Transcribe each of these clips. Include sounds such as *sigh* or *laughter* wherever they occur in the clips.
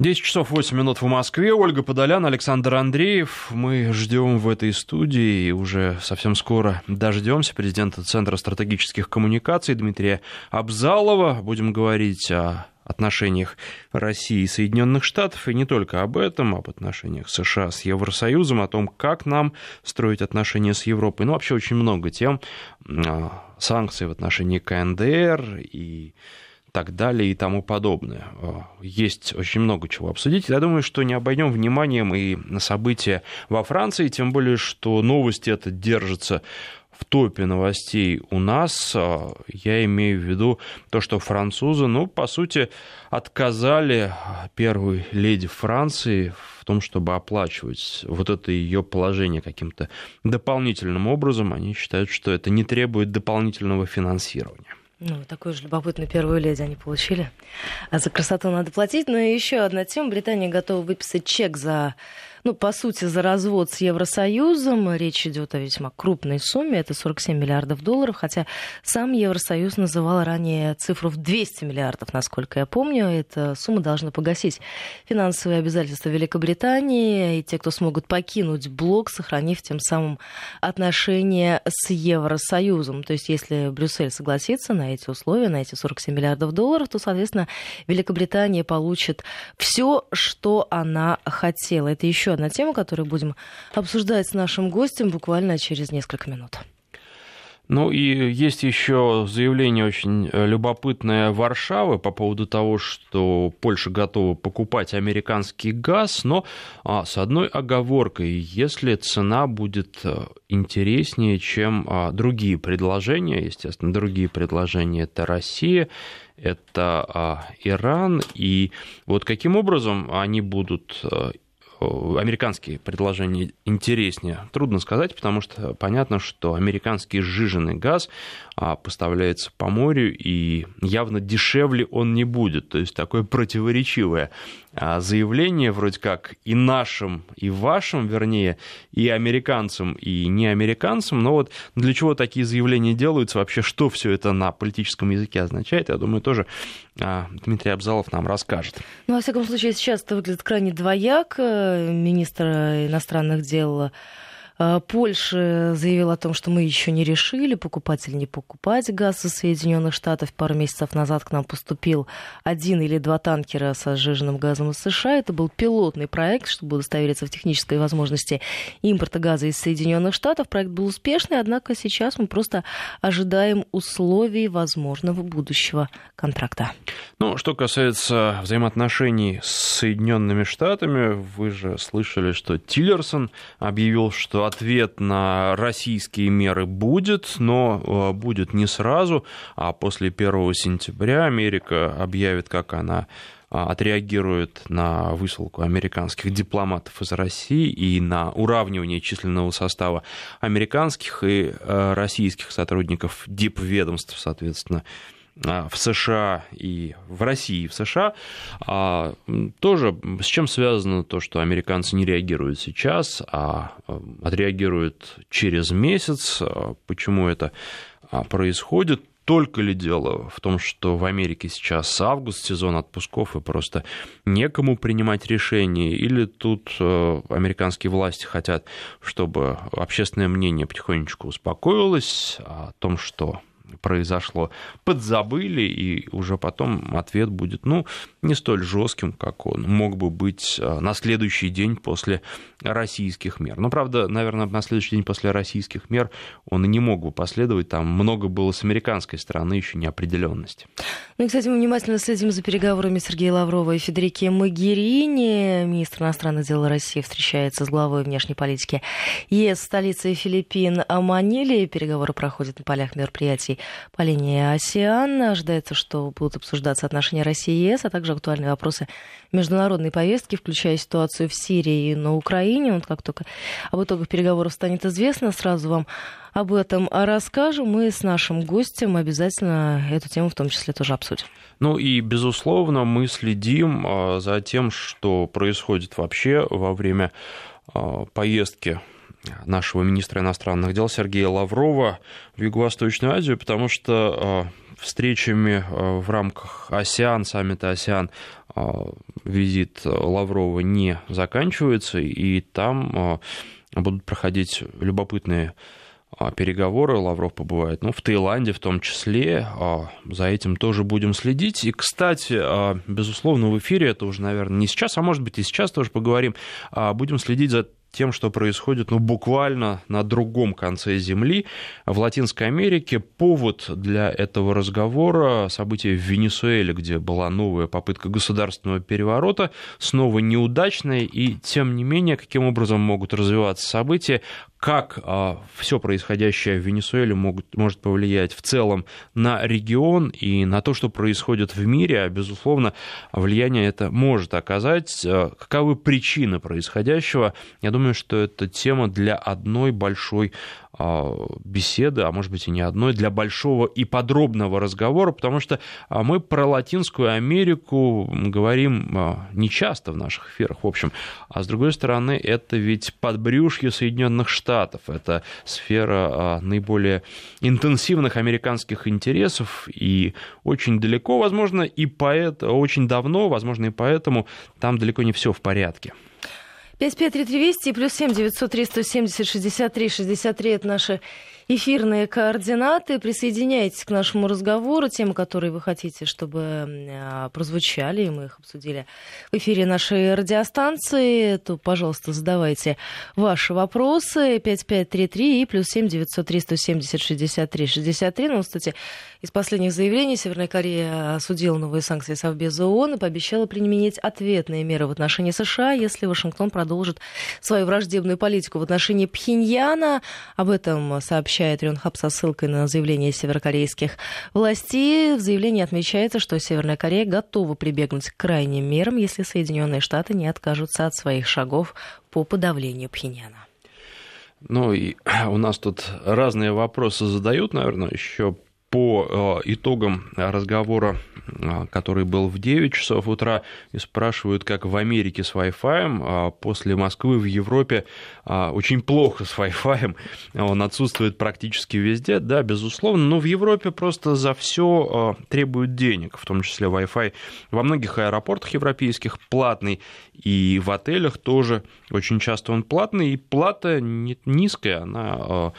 10 часов 8 минут в Москве. Ольга Подолян, Александр Андреев. Мы ждем в этой студии и уже совсем скоро дождемся президента Центра стратегических коммуникаций Дмитрия Абзалова. Будем говорить о отношениях России и Соединенных Штатов, и не только об этом, об отношениях США с Евросоюзом, о том, как нам строить отношения с Европой. Ну, вообще очень много тем, а, санкции в отношении КНДР и так далее и тому подобное. Э, есть очень много чего обсудить. Я думаю, что не обойдем вниманием и на события во Франции, тем более, что новости это держатся в топе новостей у нас, э, я имею в виду то, что французы, ну, по сути, отказали первой леди Франции в том, чтобы оплачивать вот это ее положение каким-то дополнительным образом. Они считают, что это не требует дополнительного финансирования. Ну, такую же любопытную первую леди они получили. А за красоту надо платить. Но еще одна тема. Британия готова выписать чек за ну, по сути, за развод с Евросоюзом. Речь идет о весьма крупной сумме, это 47 миллиардов долларов, хотя сам Евросоюз называл ранее цифру в 200 миллиардов, насколько я помню. Эта сумма должна погасить финансовые обязательства Великобритании, и те, кто смогут покинуть блок, сохранив тем самым отношения с Евросоюзом. То есть, если Брюссель согласится на эти условия, на эти 47 миллиардов долларов, то, соответственно, Великобритания получит все, что она хотела. Это еще одна тема, которую будем обсуждать с нашим гостем буквально через несколько минут. Ну и есть еще заявление очень э, любопытное Варшавы по поводу того, что Польша готова покупать американский газ, но а, с одной оговоркой, если цена будет э, интереснее, чем а, другие предложения, естественно, другие предложения это Россия, это а, Иран, и вот каким образом они будут э, американские предложения интереснее? Трудно сказать, потому что понятно, что американский сжиженный газ а, поставляется по морю, и явно дешевле он не будет. То есть такое противоречивое заявление вроде как и нашим, и вашим, вернее, и американцам, и не американцам. Но вот для чего такие заявления делаются, вообще что все это на политическом языке означает, я думаю, тоже а, Дмитрий Абзалов нам расскажет. Ну, во всяком случае, сейчас это выглядит крайне двояк. Министр иностранных дел Польша заявила о том, что мы еще не решили, покупать или не покупать газ из Соединенных Штатов. Пару месяцев назад к нам поступил один или два танкера со сжиженным газом из США. Это был пилотный проект, чтобы удостовериться в технической возможности импорта газа из Соединенных Штатов. Проект был успешный, однако сейчас мы просто ожидаем условий возможного будущего контракта. Ну, что касается взаимоотношений с Соединенными Штатами, вы же слышали, что Тиллерсон объявил, что ответ на российские меры будет, но э, будет не сразу, а после 1 сентября Америка объявит, как она а, отреагирует на высылку американских дипломатов из России и на уравнивание численного состава американских и э, российских сотрудников дипведомств, соответственно, в США и в России и в США, а, тоже с чем связано то, что американцы не реагируют сейчас, а, а отреагируют через месяц. Почему это происходит? Только ли дело в том, что в Америке сейчас август, сезон отпусков, и просто некому принимать решения, или тут американские власти хотят, чтобы общественное мнение потихонечку успокоилось о том, что произошло, подзабыли, и уже потом ответ будет, ну, не столь жестким, как он мог бы быть э, на следующий день после российских мер. Но, правда, наверное, на следующий день после российских мер он и не мог бы последовать, там много было с американской стороны еще неопределенности. Ну и, кстати, мы внимательно следим за переговорами Сергея Лаврова и Федерики Магерини. Министр иностранных дел России встречается с главой внешней политики ЕС столицей Филиппин Маниле. Переговоры проходят на полях мероприятий по линии АСИАН. Ожидается, что будут обсуждаться отношения России и ЕС, а также актуальные вопросы международной повестки, включая ситуацию в Сирии и на Украине. Вот как только об итогах переговоров станет известно, сразу вам об этом расскажем. Мы с нашим гостем обязательно эту тему в том числе тоже обсудим. Ну и, безусловно, мы следим а, за тем, что происходит вообще во время а, поездки нашего министра иностранных дел Сергея Лаврова в Юго-Восточную Азию, потому что а, встречами в рамках АСИАН, саммита АСИАН, визит Лаврова не заканчивается, и там будут проходить любопытные переговоры, Лавров побывает, ну, в Таиланде в том числе, за этим тоже будем следить. И, кстати, безусловно, в эфире, это уже, наверное, не сейчас, а может быть и сейчас тоже поговорим, будем следить за тем, что происходит ну, буквально на другом конце Земли, в Латинской Америке. Повод для этого разговора – события в Венесуэле, где была новая попытка государственного переворота, снова неудачная, и тем не менее, каким образом могут развиваться события, как а, все происходящее в Венесуэле могут, может повлиять в целом на регион и на то, что происходит в мире, а, безусловно, влияние это может оказать. А, каковы причины происходящего? Я думаю, что это тема для одной большой а, беседы, а может быть и не одной, для большого и подробного разговора, потому что а, мы про Латинскую Америку говорим а, нечасто в наших эфирах, в общем. А с другой стороны, это ведь подбрюшье Соединенных Штатов, это сфера наиболее интенсивных американских интересов, и очень далеко, возможно, и поэтому, очень давно, возможно, и поэтому там далеко не все в порядке. 553320 и плюс 7 903 170 63 63 это наши эфирные координаты. Присоединяйтесь к нашему разговору. Темы, которые вы хотите, чтобы а, прозвучали, и мы их обсудили в эфире нашей радиостанции, то, пожалуйста, задавайте ваши вопросы. 5533 и плюс 7 903 170 63 63. Ну, кстати, из последних заявлений Северная Корея осудила новые санкции Совбеза ООН и пообещала применить ответные меры в отношении США, если Вашингтон продолжит свою враждебную политику в отношении Пхеньяна. Об этом сообщает сообщает Ренхаб со ссылкой на заявление северокорейских властей. В заявлении отмечается, что Северная Корея готова прибегнуть к крайним мерам, если Соединенные Штаты не откажутся от своих шагов по подавлению Пхеньяна. Ну и *clears throat* у нас тут разные вопросы задают, наверное, еще по э, итогам разговора, э, который был в 9 часов утра, и спрашивают, как в Америке с Wi-Fi. А после Москвы в Европе а, очень плохо с Wi-Fi. Он отсутствует практически везде, да, безусловно. Но в Европе просто за все э, требуют денег, в том числе Wi-Fi. Во многих аэропортах европейских платный, и в отелях тоже очень часто он платный. И плата низкая, она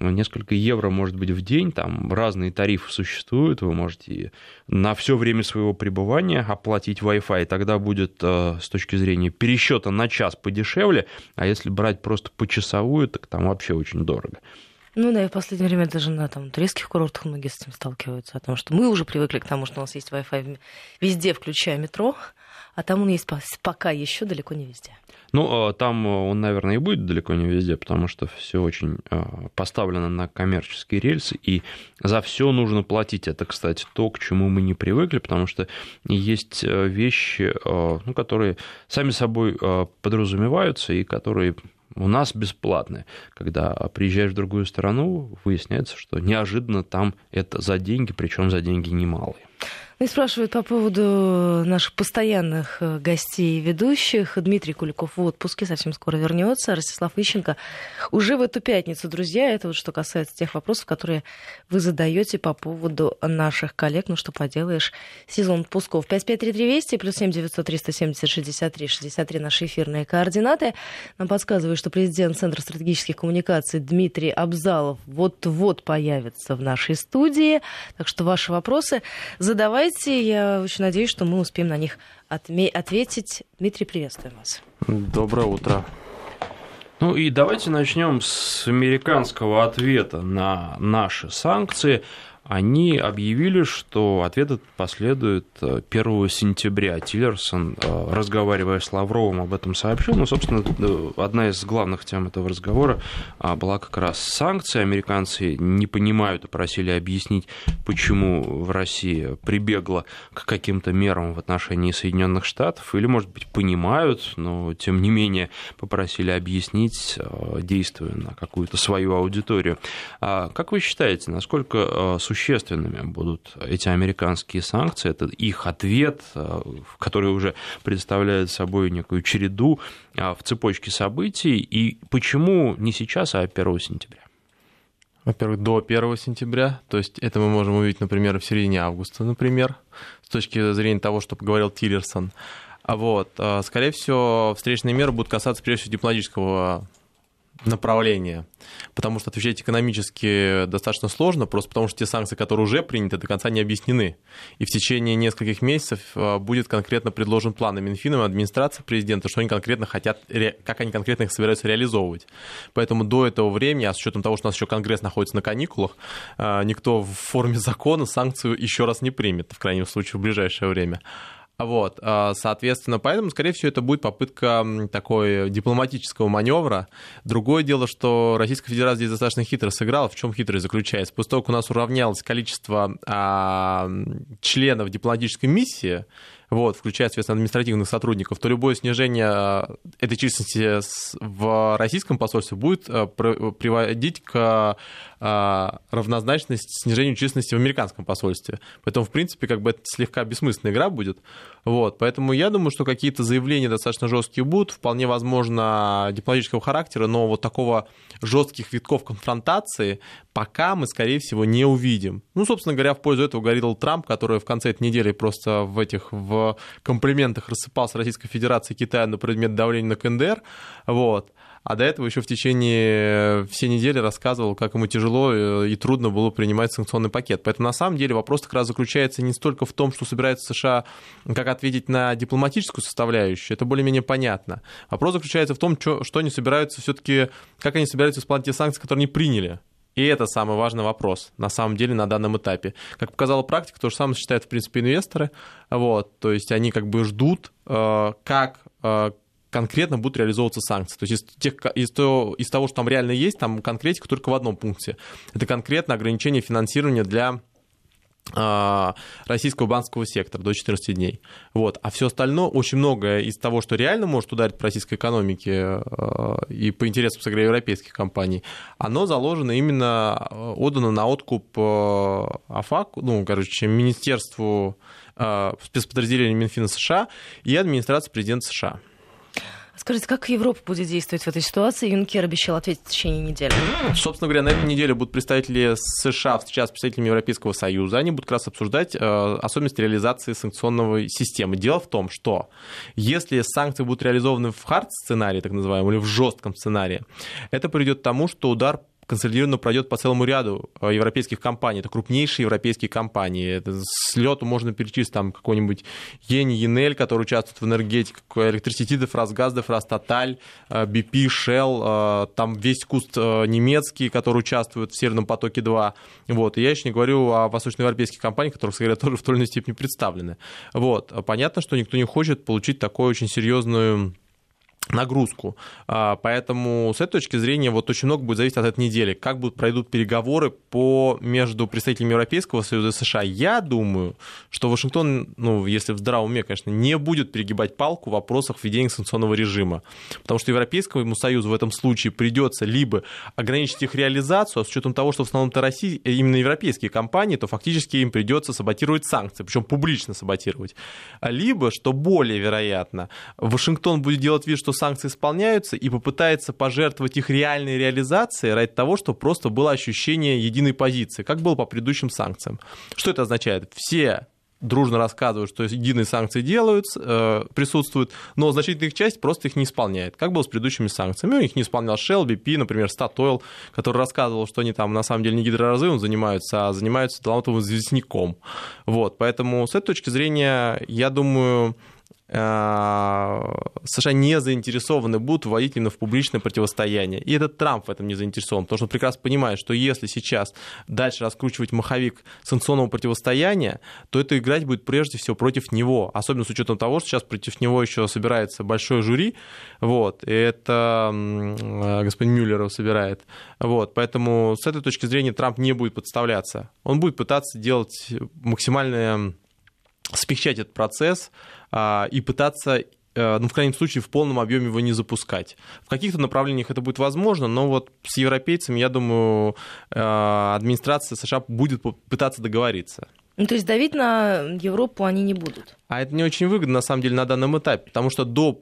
несколько евро, может быть, в день, там разные тарифы существуют, вы можете на все время своего пребывания оплатить Wi-Fi, тогда будет э, с точки зрения пересчета на час подешевле, а если брать просто почасовую, так там вообще очень дорого. Ну да, и в последнее время даже на там, туристских курортах многие с этим сталкиваются, потому что мы уже привыкли к тому, что у нас есть Wi-Fi везде, включая метро, а там он есть пока еще далеко не везде. Ну, а там он, наверное, и будет далеко не везде, потому что все очень а, поставлено на коммерческие рельсы, и за все нужно платить. Это, кстати, то, к чему мы не привыкли, потому что есть э, вещи, а, ну, которые сами собой подразумеваются и которые у нас бесплатные. Когда приезжаешь в другую страну, выясняется, что неожиданно там это за деньги, причем за деньги немалые. И спрашивают по поводу наших постоянных э, гостей и ведущих. Дмитрий Куликов в отпуске, совсем скоро вернется. Ростислав Ищенко уже в эту пятницу, друзья. Это вот что касается тех вопросов, которые вы задаете по поводу наших коллег. Ну что поделаешь, сезон отпусков. 553320 плюс 7 900 370 63 63 наши эфирные координаты. Нам подсказывают, что президент Центра стратегических коммуникаций Дмитрий Абзалов вот-вот появится в нашей студии. Так что ваши вопросы задавайте давайте. Я очень надеюсь, что мы успеем на них отме- ответить. Дмитрий, приветствуем вас. Доброе утро. Ну и давайте начнем с американского ответа на наши санкции они объявили, что ответ последует 1 э, сентября. Тиллерсон, э, разговаривая с Лавровым, об этом сообщил. Ну, собственно, э, одна из главных тем этого разговора а, была как раз санкции. Американцы не понимают и просили объяснить, почему в России прибегла к каким-то мерам в отношении Соединенных Штатов. Или, может быть, понимают, но, тем не менее, попросили объяснить, действуя на какую-то свою аудиторию. А как вы считаете, насколько существенно существенными будут эти американские санкции. Это их ответ, э, который уже представляет собой некую череду э, в цепочке событий. И почему не сейчас, а 1 сентября? Во-первых, до 1 сентября, то есть это мы можем увидеть, например, в середине августа, например, с точки зрения того, что поговорил Тиллерсон. А вот, э, скорее всего, встречные меры будут касаться прежде всего дипломатического направления, потому что отвечать экономически достаточно сложно, просто потому что те санкции, которые уже приняты, до конца не объяснены. И в течение нескольких месяцев э, будет конкретно предложен план Минфином, и администрации президента, что они конкретно хотят, как они конкретно их собираются реализовывать. Поэтому до этого времени, а с учетом того, что у нас еще Конгресс находится на каникулах, э, никто в форме закона санкцию еще раз не примет, в крайнем случае, в ближайшее время. Вот, а, соответственно, поэтому, скорее всего, это будет попытка такой дипломатического маневра. Другое дело, что Российская Федерация здесь достаточно хитро сыграла. В чем хитрость заключается? После того, как у нас уравнялось количество а, членов дипломатической миссии, вот, включая, соответственно, административных сотрудников, то любое снижение э, этой численности в российском посольстве будет э, приводить к э, равнозначности снижению численности в американском посольстве. Поэтому, в принципе, как бы это слегка бессмысленная игра будет. Вот, поэтому я думаю, что какие-то заявления достаточно жесткие будут, вполне возможно, дипломатического характера, но вот такого жестких витков конфронтации пока мы, скорее всего, не увидим. Ну, собственно говоря, в пользу этого говорил Трамп, который в конце этой недели просто в этих в комплиментах рассыпался Российской Федерации Китая на предмет давления на КНДР. Вот а до этого еще в течение всей недели рассказывал, как ему тяжело э, и трудно было принимать санкционный пакет. Поэтому на самом деле вопрос как раз заключается не столько в том, что собирается США, как ответить на дипломатическую составляющую, это более-менее понятно. Вопрос заключается в том, что они собираются все-таки, как они собираются исполнять те санкции, которые они приняли. И это самый важный вопрос, на самом деле, на данном этапе. Как показала практика, то же самое считают, в принципе, инвесторы. Вот, то есть они как бы ждут, э, как э, конкретно будут реализовываться санкции. То есть из, тех, из, того, из того, что там реально есть, там конкретика только в одном пункте. Это конкретно ограничение финансирования для российского банковского сектора до 14 дней. Вот. А все остальное, очень многое из того, что реально может ударить по российской экономике а, и по интересам, скорее, европейских компаний, оно заложено именно, а, отдано на откуп АФАК, ну, короче, Министерству спецподразделения Минфина США и администрации президента США. Скажите, как Европа будет действовать в этой ситуации? Юнкер обещал ответить в течение недели. Собственно говоря, на этой неделе будут представители США встречаться с представителями Европейского Союза. Они будут как раз обсуждать э, особенности реализации санкционной системы. Дело в том, что если санкции будут реализованы в хард-сценарии, так называемом, или в жестком сценарии, это приведет к тому, что удар консолидированно пройдет по целому ряду э, европейских компаний. Это крупнейшие европейские компании. Это с лету можно перечислить там какой-нибудь Ени, Енель, который участвует в энергетике, Электросети, Дефрасгаз, Дефрастаталь, BP, Shell, там весь куст э, немецкий, который участвует в Северном потоке-2. Вот. И я еще не говорю о восточноевропейских компаниях, которые, скорее, тоже в той или иной степени представлены. Вот. Понятно, что никто не хочет получить такую очень серьезную нагрузку. А, поэтому с этой точки зрения вот очень много будет зависеть от этой недели. Как будут пройдут переговоры по, между представителями Европейского Союза и США. Я думаю, что Вашингтон, ну, если в здравом уме, конечно, не будет перегибать палку в вопросах введения санкционного режима. Потому что Европейскому Союзу в этом случае придется либо ограничить их реализацию, а с учетом того, что в основном-то России, э, именно европейские компании, то фактически им придется саботировать санкции, причем публично саботировать. Либо, что более вероятно, Вашингтон будет делать вид, что санкции исполняются, и попытается пожертвовать их реальной реализацией ради того, чтобы просто было ощущение единой позиции, как было по предыдущим санкциям. Что это означает? Все дружно рассказывают, что единые санкции делаются, э, присутствуют, но значительная их часть просто их не исполняет, как было с предыдущими санкциями. У них не исполнял Shell, BP, например, Statoil, который рассказывал, что они там на самом деле не гидроразрывом занимаются, а занимаются талантовым известняком. Вот, поэтому с этой точки зрения, я думаю, США не заинтересованы будут вводить именно в публичное противостояние. И этот Трамп в этом не заинтересован, потому что он прекрасно понимает, что если сейчас дальше раскручивать маховик санкционного противостояния, то это играть будет прежде всего против него, особенно с учетом того, что сейчас против него еще собирается большой жюри, вот, и это э, господин Мюллер собирает, вот, поэтому с этой точки зрения Трамп не будет подставляться, он будет пытаться делать максимальное смягчать этот процесс и пытаться э, ну, в крайнем случае, в полном объеме его не запускать. В каких-то направлениях это будет возможно, но вот с европейцами, я думаю, э, администрация США будет пытаться договориться. Ну, то есть давить на Европу они не будут? А это не очень выгодно, на самом деле, на данном этапе, потому что до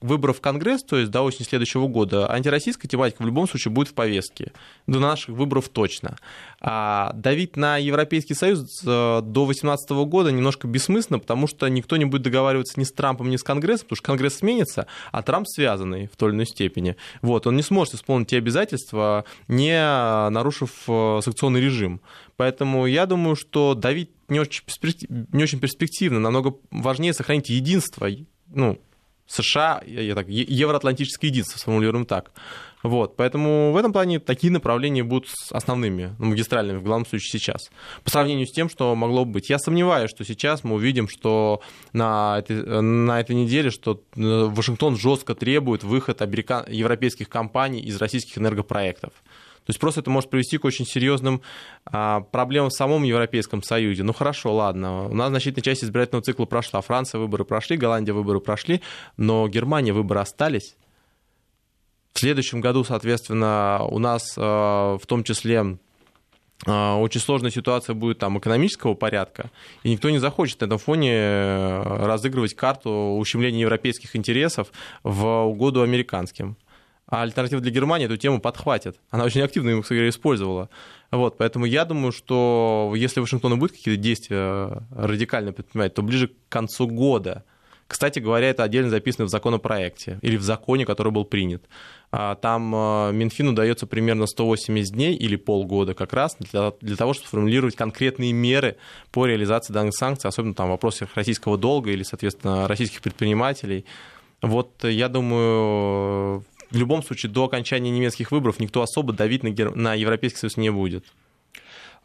выборов в Конгресс, то есть до осени следующего года, антироссийская тематика в любом случае будет в повестке. До наших выборов точно. А давить на Европейский Союз э, до 2018 года немножко бессмысленно, потому что никто не будет договариваться ни с Трампом, ни с Конгрессом, потому что Конгресс сменится, а Трамп связанный в той или иной степени. Вот, он не сможет исполнить те обязательства, не нарушив э, санкционный режим. Поэтому я думаю, что давить не очень, не очень перспективно, намного важнее сохранить единство ну, США, я так, евроатлантическое единство, сформулируем так. Вот, поэтому в этом плане такие направления будут основными, ну, магистральными в главном случае сейчас. По сравнению с тем, что могло бы быть. Я сомневаюсь, что сейчас мы увидим, что на этой, на этой неделе, что э, Вашингтон жестко требует выход американ... европейских компаний из российских энергопроектов. То есть просто это может привести к очень серьезным а, проблемам в самом Европейском Союзе. Ну хорошо, ладно, у нас значительная часть избирательного цикла прошла. Франция выборы прошли, Голландия выборы прошли, но Германия выборы остались. В следующем году, соответственно, у нас а, в том числе а, очень сложная ситуация будет там экономического порядка, и никто не захочет на этом фоне э, разыгрывать карту ущемления европейских интересов в угоду американским а альтернатива для Германии эту тему подхватит. Она очень активно его, кстати, использовала. Вот, поэтому я думаю, что если Вашингтон будет какие-то действия радикально предпринимать, то ближе к концу года. Кстати говоря, это отдельно записано в законопроекте или в законе, который был принят. А там э, Минфину дается примерно 180 дней или полгода как раз для, для того, чтобы сформулировать конкретные меры по реализации данных санкций, особенно там в вопросах российского долга или, соответственно, российских предпринимателей. Вот я думаю, в любом случае до окончания немецких выборов никто особо давить на, Гер... на Европейский Союз не будет.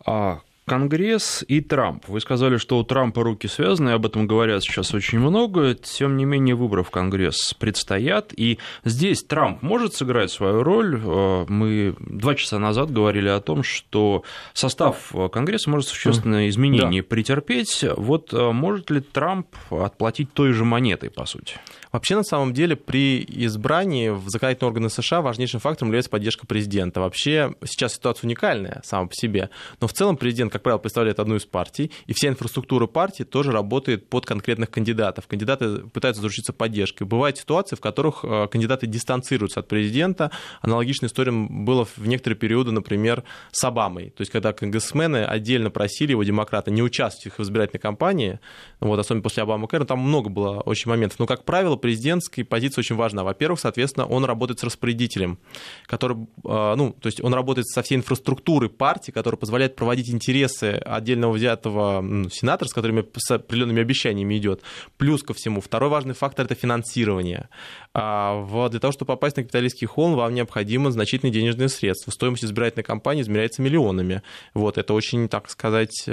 А Конгресс и Трамп. Вы сказали, что у Трампа руки связаны, об этом говорят сейчас очень много. Тем не менее, выборы в Конгресс предстоят. И здесь Трамп может сыграть свою роль. Э, мы два часа назад говорили о том, что состав Конгресса может существенное изменение да. претерпеть. Вот э, может ли Трамп отплатить той же монетой, по сути? Вообще, на самом деле, при избрании в законодательные органы США важнейшим фактором является поддержка президента. Вообще, сейчас ситуация уникальная сама по себе, но в целом президент, как правило, представляет одну из партий, и вся инфраструктура партии тоже работает под конкретных кандидатов. Кандидаты пытаются заручиться поддержкой. Бывают ситуации, в которых э, кандидаты дистанцируются от президента. Аналогичная история была в некоторые периоды, например, с Обамой. То есть, когда конгрессмены отдельно просили его, демократы, не участвовать в избирательной кампании, вот, особенно после Обамы Кэра, там много было очень моментов. Но, как правило, президентской позиция очень важна. Во-первых, соответственно, он работает с распорядителем, который, э, ну, то есть он работает со всей инфраструктурой партии, которая позволяет проводить интересы отдельного взятого сенатора, с которыми с определенными обещаниями идет. Плюс ко всему, второй важный фактор – это финансирование. А для того, чтобы попасть на капиталистский холм, вам необходимо значительные денежные средства. Стоимость избирательной кампании измеряется миллионами. Вот, это очень, так сказать, э,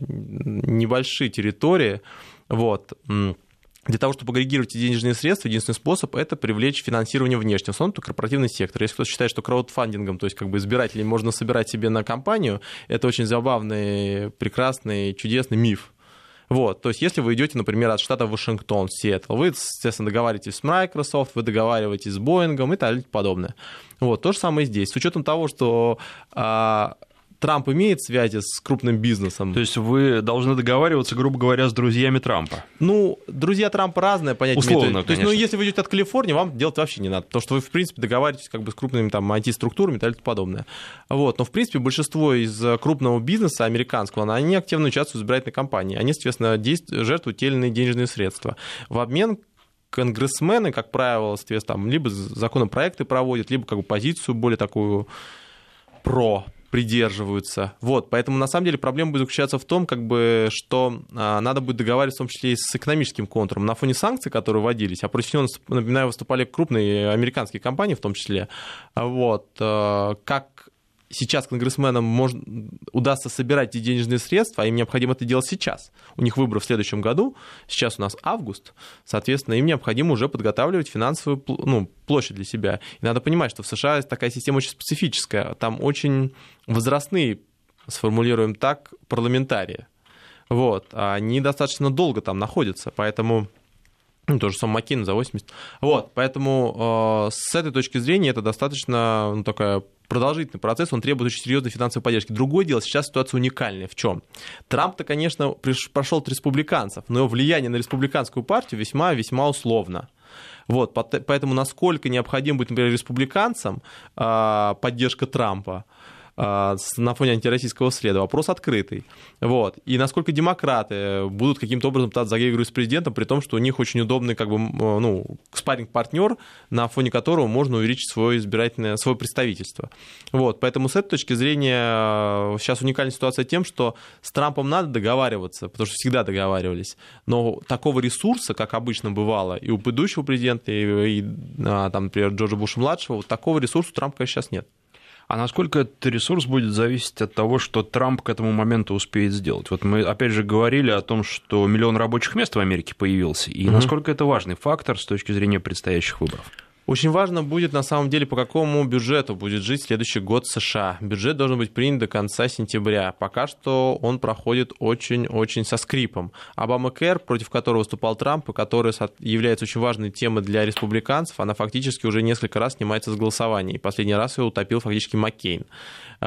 небольшие территории. Вот. Для того, чтобы агрегировать денежные средства, единственный способ – это привлечь финансирование внешнего, в основном корпоративный сектор. Если кто-то считает, что краудфандингом, то есть как бы избирателей можно собирать себе на компанию, это очень забавный, прекрасный, чудесный миф. Вот, то есть если вы идете, например, от штата Вашингтон, Сиэтл, вы, естественно, договариваетесь с Microsoft, вы договариваетесь с Boeing и так далее и подобное. Вот, то же самое здесь. С учетом того, что а, Трамп имеет связи с крупным бизнесом. То есть вы должны договариваться, грубо говоря, с друзьями Трампа? Ну, друзья Трампа разное понятие. Условно, имеют. То есть, ну, если вы идете от Калифорнии, вам делать вообще не надо, потому что вы, в принципе, договариваетесь как бы с крупными там IT-структурами и и подобное. Вот. Но, в принципе, большинство из крупного бизнеса американского, они активно участвуют в избирательной кампании. Они, соответственно, действуют, жертвуют те или иные денежные средства. В обмен конгрессмены, как правило, соответственно, там, либо законопроекты проводят, либо как бы позицию более такую про придерживаются. Вот, поэтому на самом деле проблема будет заключаться в том, как бы, что а, надо будет договариваться в том числе и с экономическим контуром. На фоне санкций, которые вводились, а против него, напоминаю, выступали крупные американские компании в том числе, вот, а, как сейчас конгрессменам может, удастся собирать эти денежные средства, а им необходимо это делать сейчас. У них выборы в следующем году, сейчас у нас август, соответственно, им необходимо уже подготавливать финансовую ну, площадь для себя. И надо понимать, что в США такая система очень специфическая, там очень возрастные, сформулируем так, парламентарии. Вот, а они достаточно долго там находятся, поэтому ну, то же самое Маккин за 80. Вот, поэтому э, с этой точки зрения это достаточно ну, такая продолжительный процесс, он требует очень серьезной финансовой поддержки. Другое дело, сейчас ситуация уникальная. В чем? Трамп-то, конечно, прошел от республиканцев, но его влияние на республиканскую партию весьма-весьма условно. Вот, поэтому насколько необходим будет, например, республиканцам а, поддержка Трампа, на фоне антироссийского следа. Вопрос открытый. Вот. И насколько демократы будут каким-то образом пытаться заигрывать с президентом, при том, что у них очень удобный как бы, ну, спарринг-партнер, на фоне которого можно увеличить свое избирательное, свое представительство. Вот. Поэтому с этой точки зрения сейчас уникальная ситуация тем, что с Трампом надо договариваться, потому что всегда договаривались. Но такого ресурса, как обычно бывало и у предыдущего президента, и, и а, там, например, Джорджа Буша-младшего, вот такого ресурса у Трампа, сейчас нет. А насколько этот ресурс будет зависеть от того, что Трамп к этому моменту успеет сделать? Вот мы, опять же, говорили о том, что миллион рабочих мест в Америке появился, и угу. насколько это важный фактор с точки зрения предстоящих выборов? Очень важно будет на самом деле, по какому бюджету будет жить следующий год США. Бюджет должен быть принят до конца сентября. Пока что он проходит очень-очень со скрипом. Обама Кэр, против которого выступал Трамп, и который является очень важной темой для республиканцев, она фактически уже несколько раз снимается с голосования. И последний раз ее утопил фактически Маккейн.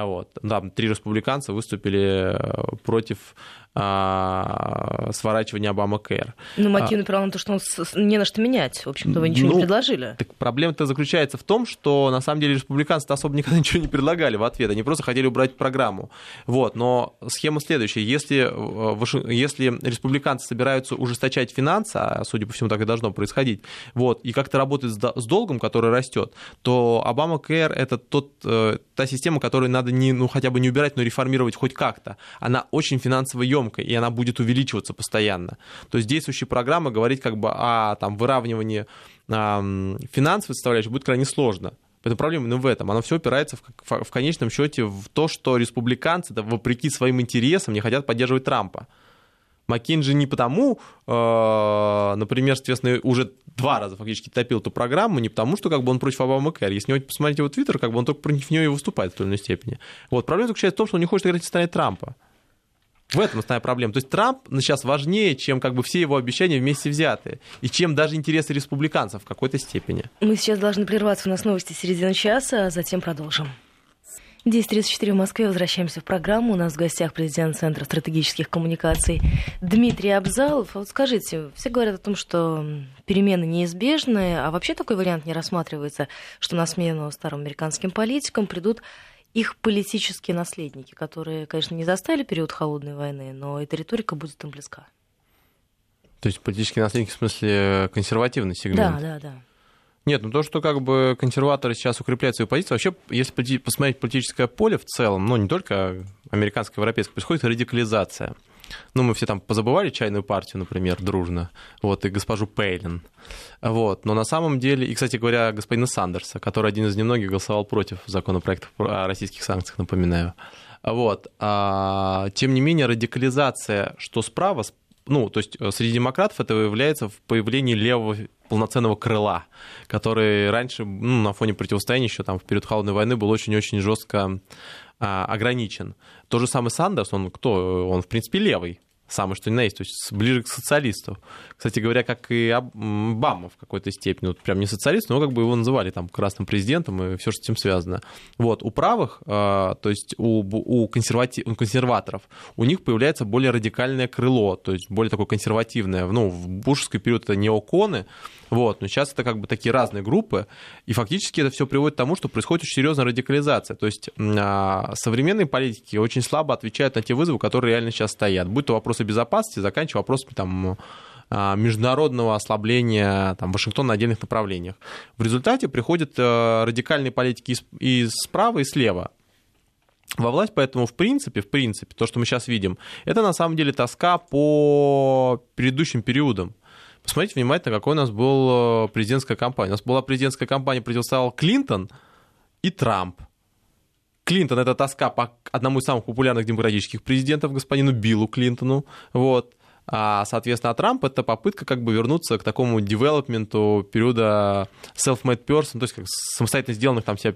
Вот. Да, три республиканца выступили э, против а, сворачивания Обама Кэр. Ну, Маккейн упирал на то, что он не на что менять. В общем-то, вы ничего ну, не предложили. Так проблема-то заключается в том, что на самом деле республиканцы особо никогда *laughs* ничего не предлагали в ответ. Они просто хотели убрать программу. Вот. Но схема следующая. Если, э, если республиканцы собираются ужесточать финансы, а судя по всему так и должно происходить, вот, и как-то работать с долгом, который растет, то Обама Кэр это тот, э, та система, которую надо не, ну, хотя бы не убирать, но реформировать хоть как-то. Она очень финансово емкая, и она будет увеличиваться постоянно. То есть действующая программа говорить как бы о там, выравнивании э, финансовой составляющей будет крайне сложно. Это проблема именно в этом. Оно все опирается в, в конечном счете в то, что республиканцы, да, вопреки своим интересам, не хотят поддерживать Трампа. Маккинджи не потому, э, например, соответственно, уже два раза фактически топил эту программу, не потому, что как бы он против Обамы Кэр. Если вы посмотрите его твиттер, как бы он только против нее и выступает в той или иной степени. Вот. Проблема заключается в том, что он не хочет играть в стороне Трампа. В этом основная проблема. То есть Трамп сейчас важнее, чем как бы все его обещания вместе взятые, и чем даже интересы республиканцев в какой-то степени. Мы сейчас должны прерваться. У нас новости середины часа, а затем продолжим. 10.34 в Москве. Возвращаемся в программу. У нас в гостях президент Центра стратегических коммуникаций Дмитрий Абзалов. А вот скажите, все говорят о том, что перемены неизбежны, а вообще такой вариант не рассматривается, что на смену старым американским политикам придут их политические наследники, которые, конечно, не застали период холодной войны, но эта риторика будет им близка. То есть политические наследники в смысле консервативный сегмент? Да, да, да. Нет, ну то, что как бы консерваторы сейчас укрепляют свою позицию, вообще, если посмотреть политическое поле в целом, ну не только американское, европейское, происходит радикализация. Ну, мы все там позабывали чайную партию, например, дружно, вот, и госпожу Пейлин. Вот, но на самом деле, и, кстати говоря, господина Сандерса, который один из немногих голосовал против законопроекта о российских санкциях, напоминаю. Вот, а, тем не менее, радикализация, что справа, ну, то есть э, среди демократов это выявляется в появлении левого полноценного крыла, который раньше, ну, на фоне противостояния еще там в период холодной войны был очень-очень жестко а, ограничен. То же самое Сандерс, он кто? Он, в принципе, левый самый что ни на есть, то есть ближе к социалисту. Кстати говоря, как и Обама в какой-то степени, вот прям не социалист, но как бы его называли там красным президентом и все, что с этим связано. Вот, у правых, а, то есть у, у, консервати... у консерваторов, у них появляется более радикальное крыло, то есть более такое консервативное. Ну, в бушевский период это неоконы, вот, но сейчас это как бы такие разные группы, и фактически это все приводит к тому, что происходит очень серьезная радикализация. То есть а, современные политики очень слабо отвечают на те вызовы, которые реально сейчас стоят. Будь то вопросы безопасности, заканчивая вопросами там, а, международного ослабления там, Вашингтона на отдельных направлениях. В результате приходят э, радикальные политики и справа, и слева. Во власть, поэтому, в принципе, в принципе, то, что мы сейчас видим, это на самом деле тоска по предыдущим периодам. Посмотрите внимательно, какой у нас был э, президентская кампания. У нас была президентская кампания, противостоял Клинтон и Трамп. Клинтон — это тоска по одному из самых популярных демократических президентов, господину Биллу Клинтону. Вот. А, соответственно, а Трамп — это попытка как бы вернуться к такому девелопменту периода self-made person, то есть как самостоятельно сделанных там себя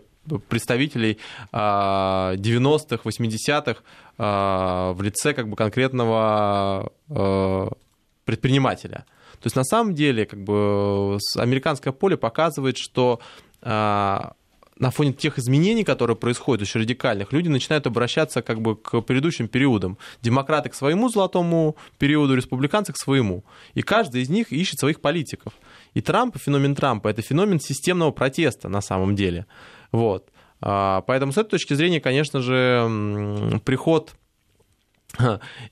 представителей 90-х, 80-х в лице как бы конкретного э, предпринимателя. То есть на самом деле как бы американское поле показывает, что а, на фоне тех изменений, которые происходят, очень радикальных, люди начинают обращаться как бы к предыдущим периодам. Демократы к своему золотому периоду, республиканцы к своему. И каждый из них ищет своих политиков. И Трамп, феномен Трампа, это феномен системного протеста на самом деле. Вот. А, поэтому с этой точки зрения, конечно же, приход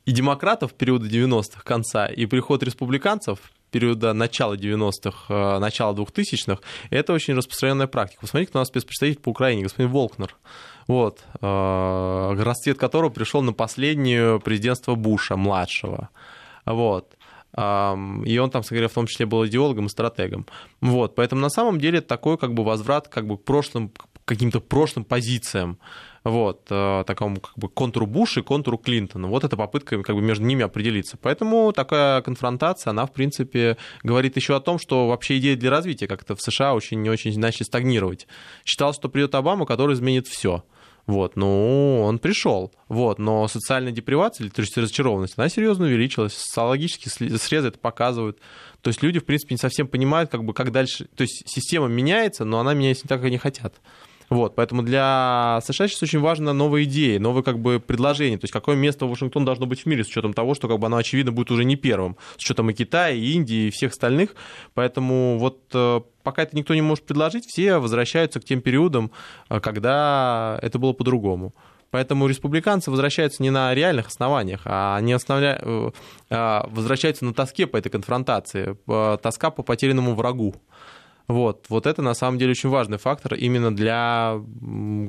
и демократов периода 90-х конца, и приход республиканцев периода начала 90-х, э, начала 2000-х, это очень распространенная практика. Посмотрите, кто у нас спецпредставитель по Украине, господин Волкнер. Вот, э, расцвет которого пришел на последнее президентство Буша, младшего. Вот. И он там, говоря, в том числе был идеологом и стратегом. Вот, поэтому на самом деле такой как бы возврат как бы к прошлым, каким-то прошлым позициям вот, э, такому как бы контуру Буша и контуру Клинтона. Вот эта попытка как бы между ними определиться. Поэтому такая конфронтация, она, в принципе, говорит еще о том, что вообще идея для развития как-то в США очень не очень начали стагнировать. Считалось, что придет Обама, который изменит все. Вот, ну, он пришел. Вот, но социальная депривация, то есть разочарованность, она серьезно увеличилась. Социологические срезы это показывают. То есть люди, в принципе, не совсем понимают, как бы, как дальше... То есть система меняется, но она меняется не так, как они хотят. Вот, поэтому для США сейчас очень важна новая идея, новые как бы предложения, то есть какое место Вашингтон должно быть в мире, с учетом того, что как бы оно, очевидно, будет уже не первым, с учетом и Китая, и Индии, и всех остальных. Поэтому вот э, пока это никто не может предложить, все возвращаются к тем периодам, э, когда это было по-другому. Поэтому республиканцы возвращаются не на реальных основаниях, а они основля... Э, возвращаются на тоске по этой конфронтации, тоска по потерянному врагу. Вот, вот это на самом деле очень важный фактор именно для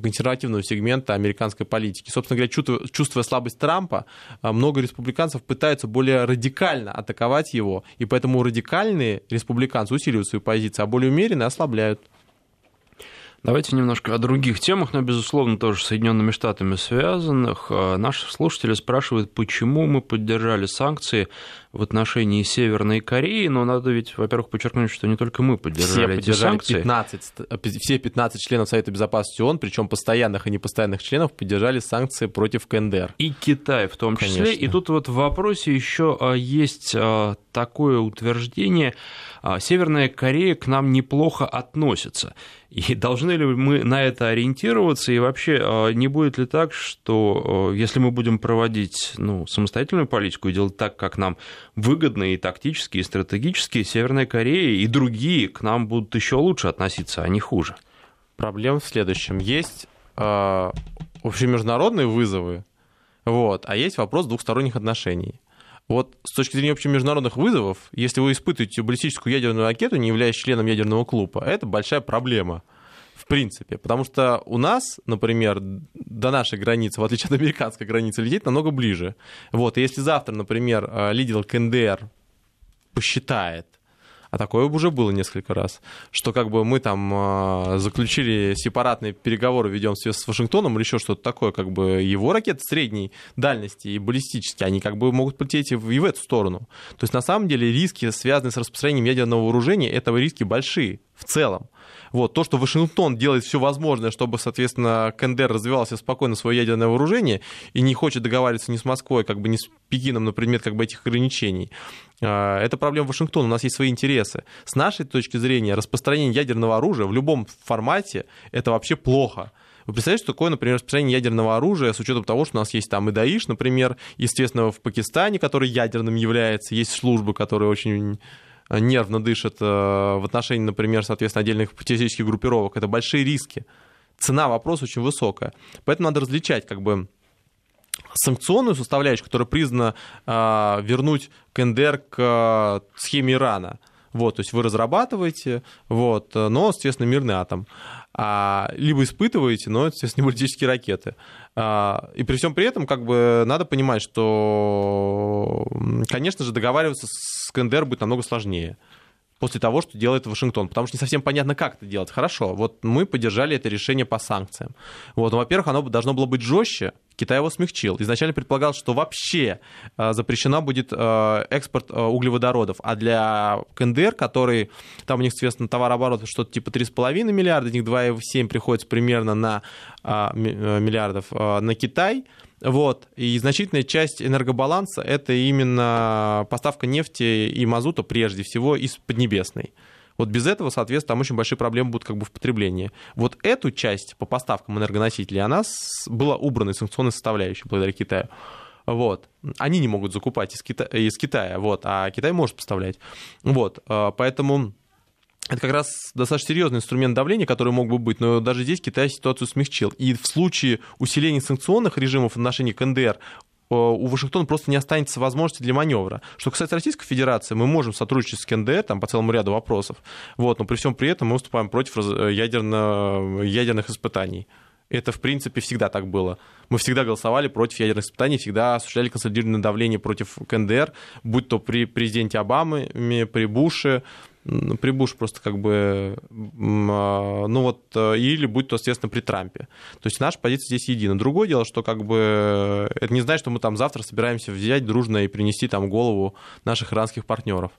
консервативного сегмента американской политики. Собственно говоря, чувствуя, чувствуя слабость Трампа, а, много республиканцев пытаются более радикально атаковать его, и поэтому радикальные республиканцы усиливают свою позицию, а более умеренные ослабляют. Давайте немножко о других темах, но, безусловно, тоже с Соединенными Штатами связанных. А, наши слушатели спрашивают, почему мы поддержали санкции в отношении Северной Кореи, но надо ведь, во-первых, подчеркнуть, что не только мы поддержали все эти санкции. 15, все 15 членов Совета Безопасности ООН, причем постоянных и непостоянных членов, поддержали санкции против КНДР. И Китай в том числе. Конечно. И тут вот в вопросе еще а, есть а, такое утверждение, Северная Корея к нам неплохо относится. И должны ли мы на это ориентироваться? И вообще, а, не будет ли так, что а, если мы будем проводить ну, самостоятельную политику и делать так, как нам выгодно и тактически, и стратегически, Северная Корея и другие к нам будут еще лучше относиться, а не хуже? Проблема в следующем. Есть э, общемеждународные вызовы, вот, а есть вопрос двухсторонних отношений. Вот с точки зрения общемеждународных вызовов, если вы испытываете баллистическую ядерную ракету, не являясь членом ядерного клуба, это большая проблема. Принципе, потому что у нас, например, до нашей границы, в отличие от американской границы, лететь намного ближе. Вот, и если завтра, например, э, лидер КНДР посчитает, а такое уже было несколько раз, что как бы мы там э, заключили сепаратные переговоры, ведем с Вашингтоном или еще что-то такое, как бы его ракеты средней дальности и баллистические, они как бы могут полететь и в, и в эту сторону. То есть на самом деле риски, связанные с распространением ядерного вооружения, это риски большие в целом. Вот, то, что Вашингтон делает все возможное, чтобы, соответственно, КНДР развивался спокойно свое ядерное вооружение и не хочет договариваться ни с Москвой, как бы ни с Пекином на предмет как бы этих ограничений. А, это проблема Вашингтона, у нас есть свои интересы. С нашей точки зрения, распространение ядерного оружия в любом формате – это вообще плохо. Вы представляете, что такое, например, распространение ядерного оружия с учетом того, что у нас есть там и Даиш, например, естественно, в Пакистане, который ядерным является, есть службы, которые очень нервно дышат э, в отношении, например, соответственно, отдельных террористических группировок. Это большие риски. Цена вопроса очень высокая. Поэтому надо различать как бы санкционную составляющую, которая признана э, вернуть КНДР к э, схеме Ирана. Вот, то есть вы разрабатываете, вот, но, естественно, мирный атом. А, либо испытываете, но, естественно, *laughs* баллистические ракеты. А, и при всем при этом, как бы, надо понимать, что, конечно же, договариваться с КНДР будет намного сложнее после того, что делает Вашингтон, потому что не совсем понятно, как это делать. Хорошо, вот мы поддержали это решение по санкциям. Вот, ну, во-первых, оно должно было быть жестче, Китай его смягчил. Изначально предполагал, что вообще э, запрещена будет э, экспорт э, углеводородов, а для КНДР, который, там у них, соответственно, товарооборот что-то типа 3,5 миллиарда, из них 2,7 приходится примерно на миллиардов на Китай, вот. И значительная часть энергобаланса – это именно поставка нефти и мазута прежде всего из Поднебесной. Вот без этого, соответственно, там очень большие проблемы будут как бы в потреблении. Вот эту часть по поставкам энергоносителей, она была убрана из санкционной составляющей благодаря Китаю. Вот. Они не могут закупать из, Кита... из Китая, вот, а Китай может поставлять. Вот. А, поэтому это как раз достаточно серьезный инструмент давления, который мог бы быть, но даже здесь Китай ситуацию смягчил. И в случае усиления санкционных режимов в отношении КНДР у Вашингтона просто не останется возможности для маневра. Что касается Российской Федерации, мы можем сотрудничать с КНДР там, по целому ряду вопросов, вот, но при всем при этом мы выступаем против ядерно, ядерных испытаний. Это, в принципе, всегда так было. Мы всегда голосовали против ядерных испытаний, всегда осуществляли консолидированное давление против КНДР, будь то при президенте Обаме, при Буше, при Буш просто как бы, а, ну вот, э, или будь то, естественно, при Трампе. То есть наша позиция здесь едина. Другое дело, что как бы это не значит, что мы там завтра собираемся взять дружно и принести там голову наших иранских партнеров.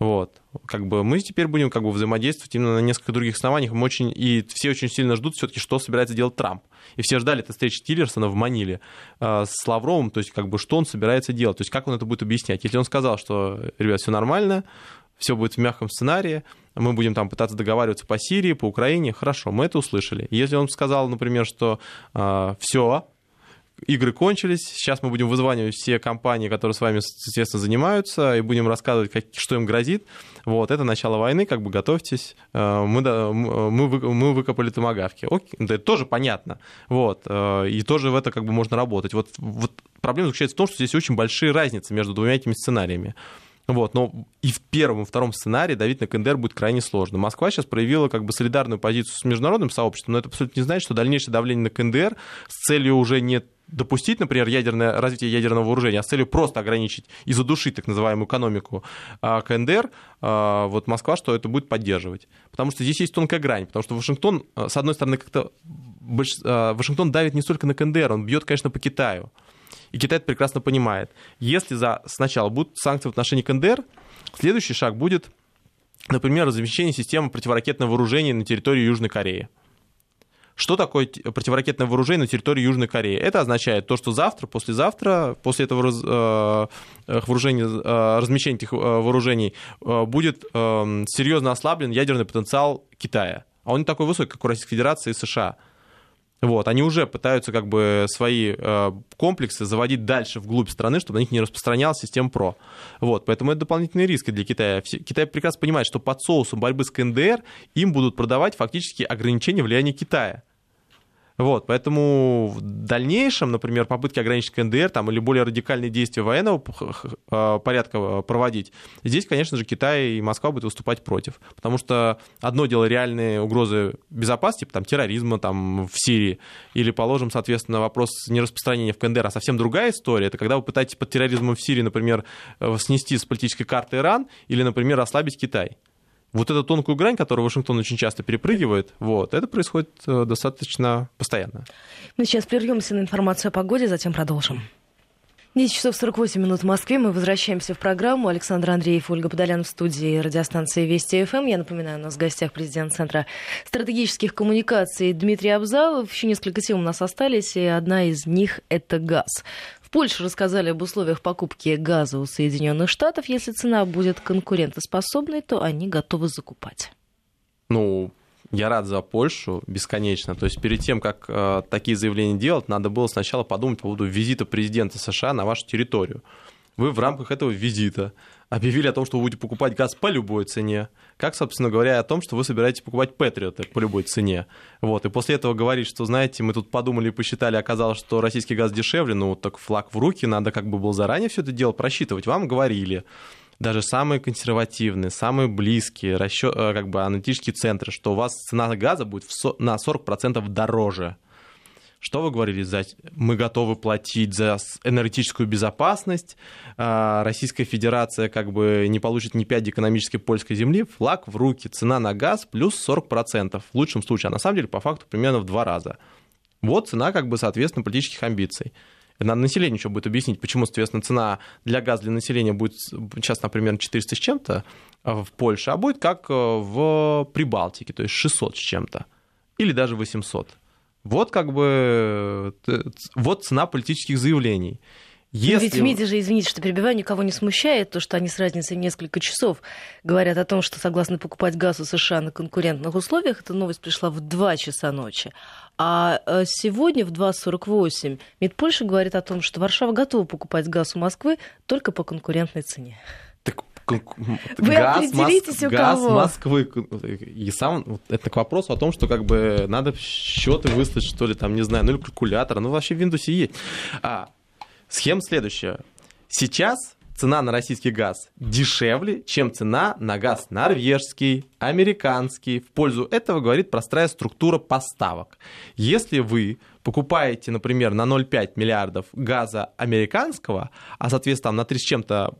Вот. Как бы мы теперь будем как бы взаимодействовать именно на несколько других основаниях. Мы очень, и все очень сильно ждут все-таки, что собирается делать Трамп. И все ждали этой встречи Тиллерсона в Маниле э, с Лавровым, то есть как бы что он собирается делать, то есть как он это будет объяснять. Если он сказал, что, ребят, все нормально, все будет в мягком сценарии, мы будем там пытаться договариваться по Сирии, по Украине, хорошо, мы это услышали. Если он сказал, например, что э, все, игры кончились, сейчас мы будем вызванивать все компании, которые с вами, естественно, занимаются, и будем рассказывать, как, что им грозит. Вот, это начало войны, как бы готовьтесь, э, мы, мы, мы выкопали томогавки. Окей, это тоже понятно, вот, э, и тоже в это как бы можно работать. Вот, вот проблема заключается в том, что здесь очень большие разницы между двумя этими сценариями. Вот, но и в первом и втором сценарии давить на КНДР будет крайне сложно. Москва сейчас проявила как бы солидарную позицию с международным сообществом, но это абсолютно не значит, что дальнейшее давление на КНДР с целью уже не допустить, например, ядерное, развитие ядерного вооружения, а с целью просто ограничить и задушить так называемую экономику а, КНДР, а, вот Москва, что это будет поддерживать. Потому что здесь есть тонкая грань, потому что Вашингтон, а, с одной стороны, как-то Вашингтон давит не столько на КНДР, он бьет, конечно, по Китаю. И Китай это прекрасно понимает. Если за, сначала будут санкции в отношении КНДР, следующий шаг будет, например, размещение системы противоракетного вооружения на территории Южной Кореи. Что такое противоракетное вооружение на территории Южной Кореи? Это означает то, что завтра, послезавтра, после этого раз, э, вооружения, э, размещения этих э, вооружений э, будет э, серьезно ослаблен ядерный потенциал Китая. А он не такой высокий, как у Российской Федерации и США. Вот, они уже пытаются как бы свои э, комплексы заводить дальше вглубь страны, чтобы на них не распространялась система ПРО. Вот, поэтому это дополнительные риски для Китая. Китай прекрасно понимает, что под соусом борьбы с КНДР им будут продавать фактически ограничения влияния Китая. Вот, поэтому в дальнейшем, например, попытки ограничить КНДР там, или более радикальные действия военного а, порядка а, проводить, здесь, конечно же, Китай и Москва будут выступать против. Потому что одно дело реальные угрозы безопасности, там, терроризма там, в Сирии, или, положим, соответственно, вопрос нераспространения в КНДР, а совсем другая история, это когда вы пытаетесь под терроризмом в Сирии, например, э, снести с политической карты Иран, или, например, ослабить Китай вот эту тонкую грань, которую Вашингтон очень часто перепрыгивает, вот, это происходит э, достаточно постоянно. Мы сейчас прервемся на информацию о погоде, затем продолжим. 10 часов 48 минут в Москве. Мы возвращаемся в программу. Александр Андреев, Ольга Подолян в студии радиостанции Вести ФМ. Я напоминаю, у нас в гостях президент Центра стратегических коммуникаций Дмитрий Абзалов. Еще несколько тем у нас остались, и одна из них – это газ. В Польше рассказали об условиях покупки газа у Соединенных Штатов. Если цена будет конкурентоспособной, то они готовы закупать. Ну, я рад за Польшу бесконечно. То есть перед тем, как э, такие заявления делать, надо было сначала подумать по поводу визита президента США на вашу территорию. Вы в рамках этого визита объявили о том, что вы будете покупать газ по любой цене. Как, собственно говоря, о том, что вы собираетесь покупать Патриоты по любой цене. Вот. И после этого говорить, что, знаете, мы тут подумали и посчитали, оказалось, что российский газ дешевле, ну, вот так флаг в руки, надо как бы было заранее все это дело просчитывать. Вам говорили, даже самые консервативные, самые близкие расчет, э, как бы аналитические центры, что у вас цена газа будет на 40% дороже. Что вы говорили? За... Мы готовы платить за энергетическую безопасность. А, Российская Федерация как бы не получит ни 5 экономической польской земли. Флаг в руки. Цена на газ плюс 40%. В лучшем случае. А на самом деле, по факту, примерно в два раза. Вот цена, как бы, соответственно, политических амбиций. Надо населению еще будет объяснить, почему, соответственно, цена для газа для населения будет сейчас, например, 400 с чем-то в Польше, а будет как в Прибалтике, то есть 600 с чем-то. Или даже 800. Вот как бы вот цена политических заявлений. Если... ведь в МИДе же, извините, что перебиваю, никого не смущает то, что они с разницей в несколько часов говорят о том, что согласны покупать газ у США на конкурентных условиях. Эта новость пришла в 2 часа ночи. А э, сегодня в 2.48 МИД Польши говорит о том, что Варшава готова покупать газ у Москвы только по конкурентной цене. Вы газ, определитесь, Моск- у газ кого. Москвы. И сам это к вопросу о том, что как бы надо счеты выслать, что ли, там, не знаю, ну или калькулятор. Ну, вообще в Windows есть. А, схема следующая. Сейчас цена на российский газ дешевле, чем цена на газ норвежский, американский. В пользу этого говорит простая структура поставок. Если вы покупаете, например, на 0,5 миллиардов газа американского, а, соответственно, на 3 с чем-то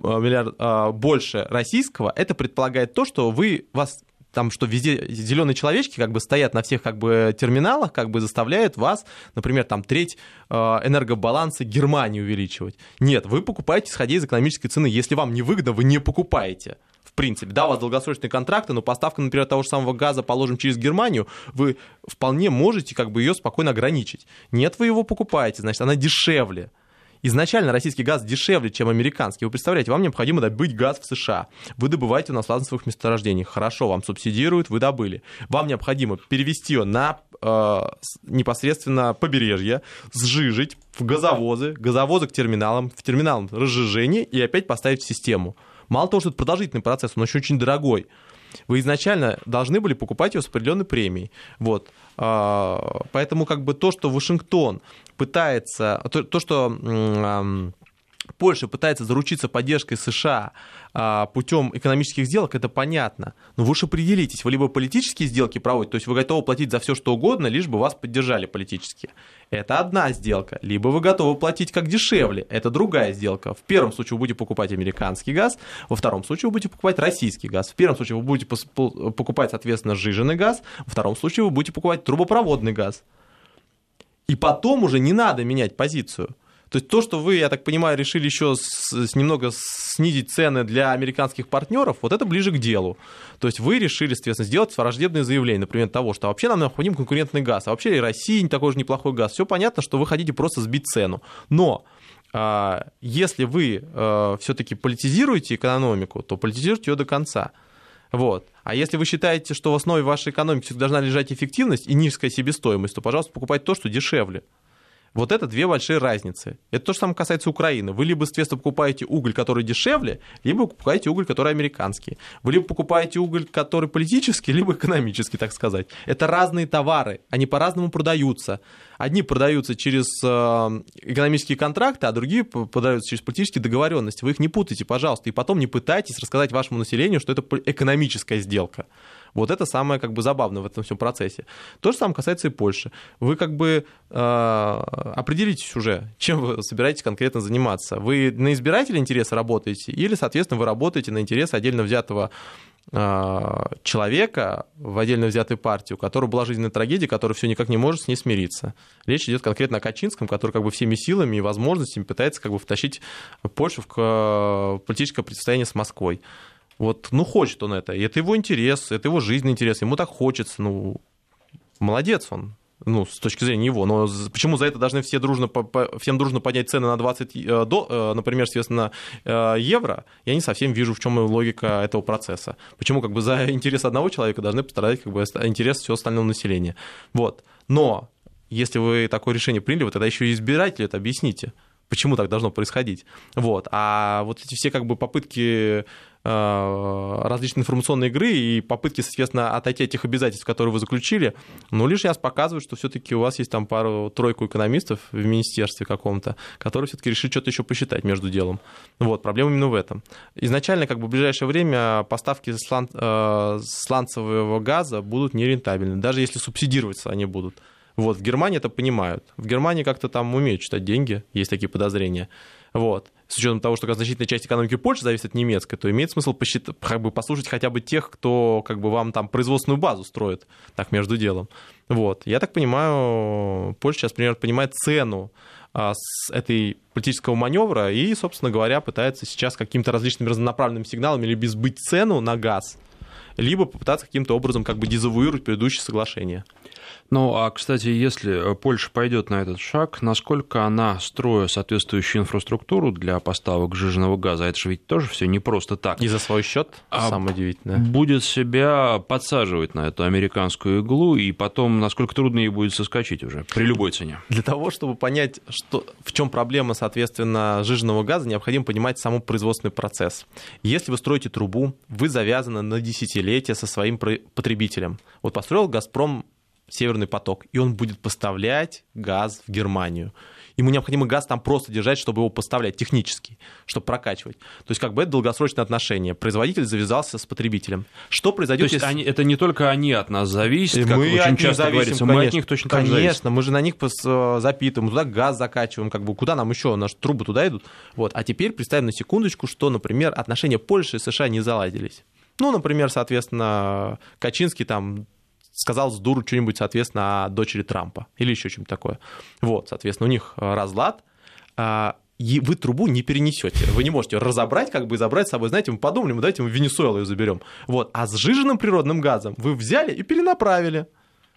миллиард, э, больше российского, это предполагает то, что вы вас там что везде зеленые человечки как бы стоят на всех как бы терминалах, как бы заставляют вас, например, там треть э, энергобаланса Германии увеличивать. Нет, вы покупаете, исходя из экономической цены. Если вам не выгодно, вы не покупаете. В принципе, да, у вас долгосрочные контракты, но поставка, например, того же самого газа, положим через Германию, вы вполне можете как бы ее спокойно ограничить. Нет, вы его покупаете, значит, она дешевле. Изначально российский газ дешевле, чем американский. Вы представляете, вам необходимо добыть газ в США. Вы добываете на сланцевых месторождениях. Хорошо, вам субсидируют, вы добыли. Вам необходимо перевести ее на э, непосредственно побережье, сжижить в газовозы, газовозы к терминалам, в терминал разжижение и опять поставить в систему. Мало того, что это продолжительный процесс, он еще очень дорогой. Вы изначально должны были покупать его с определенной премией. Вот. А, Поэтому как бы то, что Вашингтон пытается, то, то, что Польша пытается заручиться поддержкой США а, путем экономических сделок, это понятно. Но вы же определитесь, вы либо политические сделки проводите, то есть вы готовы платить за все, что угодно, лишь бы вас поддержали политически. Это одна сделка. Либо вы готовы платить как дешевле, это другая сделка. В первом случае вы будете покупать американский газ, во втором случае вы будете покупать российский газ. В первом случае вы будете покупать, соответственно, сжиженный газ, во втором случае вы будете покупать трубопроводный газ. И потом уже не надо менять позицию. То есть то, что вы, я так понимаю, решили еще с- с- немного снизить цены для американских партнеров, вот это ближе к делу. То есть вы решили, соответственно, сделать враждебное заявление, например, того, что вообще нам необходим конкурентный газ, а вообще и России не такой же неплохой газ. Все понятно, что вы хотите просто сбить цену. Но а, если вы все-таки политизируете экономику, то политизируйте ее до конца. Вот. А если вы считаете, что в основе вашей экономики должна лежать эффективность и низкая себестоимость, то, пожалуйста, покупайте то, что дешевле. Вот это две большие разницы. Это то же самое касается Украины. Вы либо, соответственно, покупаете уголь, который дешевле, либо покупаете уголь, который американский. Вы либо покупаете уголь, который политический, *laughs* либо экономический, так сказать. Это разные товары, они по-разному продаются. Одни продаются через э, экономические контракты, а другие продаются через политические договоренности. Вы их не путайте, пожалуйста, и потом не пытайтесь рассказать вашему населению, что это экономическая сделка. Вот это самое как бы забавное в этом всем процессе. То же самое касается и Польши. Вы как бы э, определитесь уже, чем вы собираетесь конкретно заниматься. Вы на избирателя интереса работаете или, соответственно, вы работаете на интересы отдельно взятого э, человека в отдельно взятой партии, у которого была жизненная трагедия, который все никак не может с ней смириться. Речь идет конкретно о Качинском, который как бы всеми силами и возможностями пытается как бы втащить Польшу в к- политическое противостояние с Москвой. Вот, ну, хочет он это, это его интерес, это его жизненный интерес, ему так хочется, ну, молодец он, ну, с точки зрения его, но почему за это должны все дружно, всем дружно поднять цены на 20, э, до, э, например, соответственно, э, евро, я не совсем вижу, в чем логика этого процесса. Почему как бы за *laughs* интерес одного человека должны пострадать как бы интерес всего остального населения. Вот, но если вы такое решение приняли, вот тогда еще и избирателю это объясните почему так должно происходить. Вот. А вот эти все как бы попытки э, различной информационной игры и попытки, соответственно, отойти от тех обязательств, которые вы заключили, ну, лишь раз показывают, что все-таки у вас есть там пару-тройку экономистов в министерстве каком-то, которые все-таки решили что-то еще посчитать между делом. Вот, проблема именно в этом. Изначально, как бы в ближайшее время поставки слан- э, сланцевого газа будут нерентабельны, даже если субсидироваться они будут. Вот, в Германии это понимают. В Германии как-то там умеют читать деньги, есть такие подозрения. Вот. С учетом того, что значительная часть экономики Польши зависит от немецкой, то имеет смысл посчитать, как бы послушать хотя бы тех, кто как бы вам там производственную базу строит, так между делом. Вот. Я так понимаю, Польша сейчас, например, понимает цену а, с этой политического маневра и, собственно говоря, пытается сейчас каким-то различными разнонаправленными сигналами либо сбыть цену на газ, либо попытаться каким-то образом как бы дезавуировать предыдущие соглашения. Ну, а, кстати, если Польша пойдет на этот шаг, насколько она, строя соответствующую инфраструктуру для поставок жиженного газа, это же ведь тоже все не просто так. И за свой счет, а самое удивительное. Будет себя подсаживать на эту американскую иглу, и потом, насколько трудно ей будет соскочить уже при любой цене. Для того, чтобы понять, что, в чем проблема, соответственно, жиженного газа, необходимо понимать саму производственный процесс. Если вы строите трубу, вы завязаны на десятилетия со своим потребителем. Вот построил «Газпром» Северный поток, и он будет поставлять газ в Германию. Ему необходимо газ там просто держать, чтобы его поставлять технически, чтобы прокачивать. То есть как бы это долгосрочное отношение. Производитель завязался с потребителем. Что произойдет, То есть если... они, это не только они от нас зависят, как мы очень часто зависим, говорится, конечно. мы от них точно так Конечно, зависим. мы же на них э, запитываем, туда газ закачиваем, как бы куда нам еще, наши трубы туда идут. Вот. А теперь представим на секундочку, что, например, отношения Польши и США не заладились. Ну, например, соответственно, Качинский там сказал с дуру что-нибудь, соответственно, о дочери Трампа или еще что-нибудь такое. Вот, соответственно, у них э, разлад, а, и вы трубу не перенесете. Вы не можете разобрать, как бы и забрать с собой. Знаете, мы подумали, мы давайте мы Венесуэлу ее заберем. Вот. А с жиженным природным газом вы взяли и перенаправили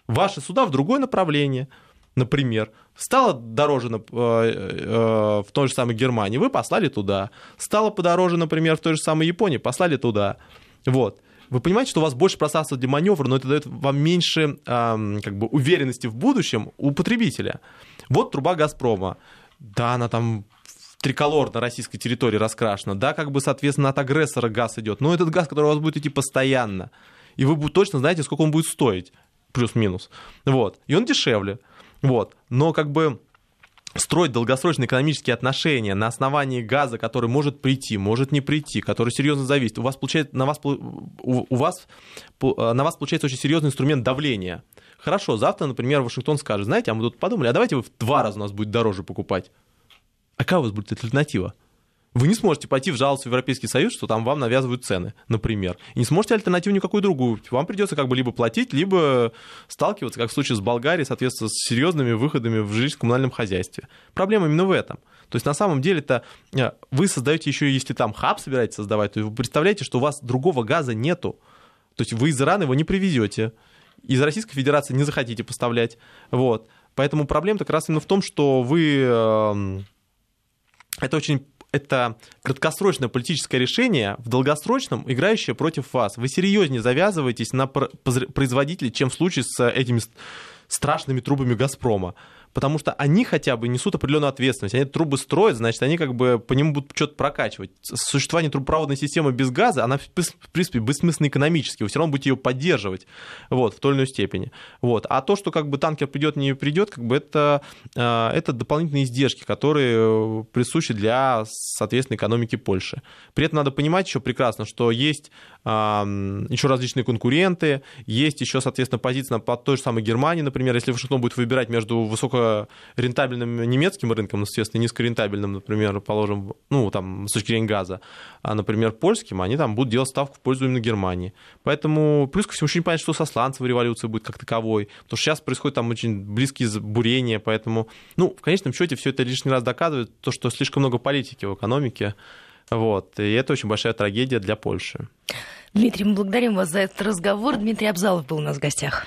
ваши суда в другое направление. Например, стало дороже э, э, в той же самой Германии, вы послали туда. Стало подороже, например, в той же самой Японии, послали туда. Вот вы понимаете, что у вас больше пространства для маневра, но это дает вам меньше э, как бы, уверенности в будущем у потребителя. Вот труба «Газпрома». Да, она там триколор на российской территории раскрашена. Да, как бы, соответственно, от агрессора газ идет. Но этот газ, который у вас будет идти постоянно. И вы точно знаете, сколько он будет стоить. Плюс-минус. Вот. И он дешевле. Вот. Но как бы строить долгосрочные экономические отношения на основании газа, который может прийти, может не прийти, который серьезно зависит, у вас получается, на вас, у вас, на вас получается очень серьезный инструмент давления. Хорошо, завтра, например, Вашингтон скажет, знаете, а мы тут подумали, а давайте вы в два раза у нас будет дороже покупать. А какая у вас будет альтернатива? Вы не сможете пойти в жаловаться в Европейский Союз, что там вам навязывают цены, например. И не сможете альтернативу никакую другую. Вам придется как бы либо платить, либо сталкиваться, как в случае с Болгарией, соответственно, с серьезными выходами в жилищно-коммунальном хозяйстве. Проблема именно в этом. То есть на самом деле это э, вы создаете еще, если там хаб собираетесь создавать, то вы представляете, что у вас другого газа нету. То есть вы из Ирана его не привезете, из Российской Федерации не захотите поставлять. Вот. Поэтому проблема как раз именно в том, что вы... Эм, это очень это краткосрочное политическое решение, в долгосрочном играющее против вас. Вы серьезнее завязываетесь на производителей, чем в случае с этими страшными трубами «Газпрома» потому что они хотя бы несут определенную ответственность. Они трубы строят, значит, они как бы по нему будут что-то прокачивать. Существование трубопроводной системы без газа, она, в принципе, бессмысленна экономически. Вы все равно будете ее поддерживать вот, в той или иной степени. Вот. А то, что как бы танкер придет, не придет, как бы это, а, это дополнительные издержки, которые присущи для, соответственно, экономики Польши. При этом надо понимать еще прекрасно, что есть еще различные конкуренты, есть еще, соответственно, позиция под той же самой Германии, например, если Вашингтон будет выбирать между высокорентабельным немецким рынком, естественно, низкорентабельным, например, положим, ну, там, с точки зрения газа, а, например, польским, они там будут делать ставку в пользу именно Германии. Поэтому, плюс ко всему, не понятно, что со сланцевой революцией будет как таковой, потому что сейчас происходит там очень близкие бурения, поэтому, ну, в конечном счете, все это лишний раз доказывает то, что слишком много политики в экономике, вот, и это очень большая трагедия для Польши. Дмитрий, мы благодарим вас за этот разговор. Дмитрий Абзалов был у нас в гостях.